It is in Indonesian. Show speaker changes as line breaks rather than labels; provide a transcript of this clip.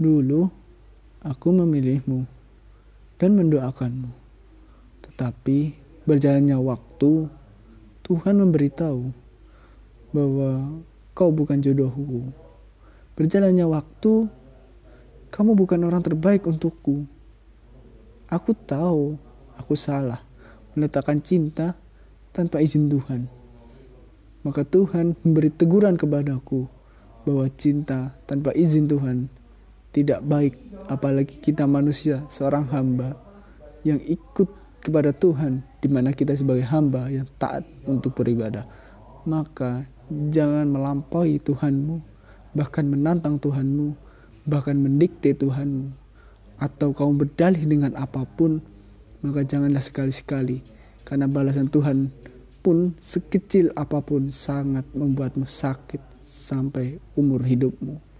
Dulu aku memilihmu dan mendoakanmu. Tetapi berjalannya waktu, Tuhan memberitahu bahwa kau bukan jodohku. Berjalannya waktu, kamu bukan orang terbaik untukku. Aku tahu aku salah meletakkan cinta tanpa izin Tuhan. Maka Tuhan memberi teguran kepadaku bahwa cinta tanpa izin Tuhan tidak baik apalagi kita manusia seorang hamba yang ikut kepada Tuhan di mana kita sebagai hamba yang taat untuk beribadah maka jangan melampaui Tuhanmu bahkan menantang Tuhanmu bahkan mendikte Tuhanmu atau kamu berdalih dengan apa pun maka janganlah sekali-sekali karena balasan Tuhan pun sekecil apa pun sangat membuatmu sakit sampai umur hidupmu.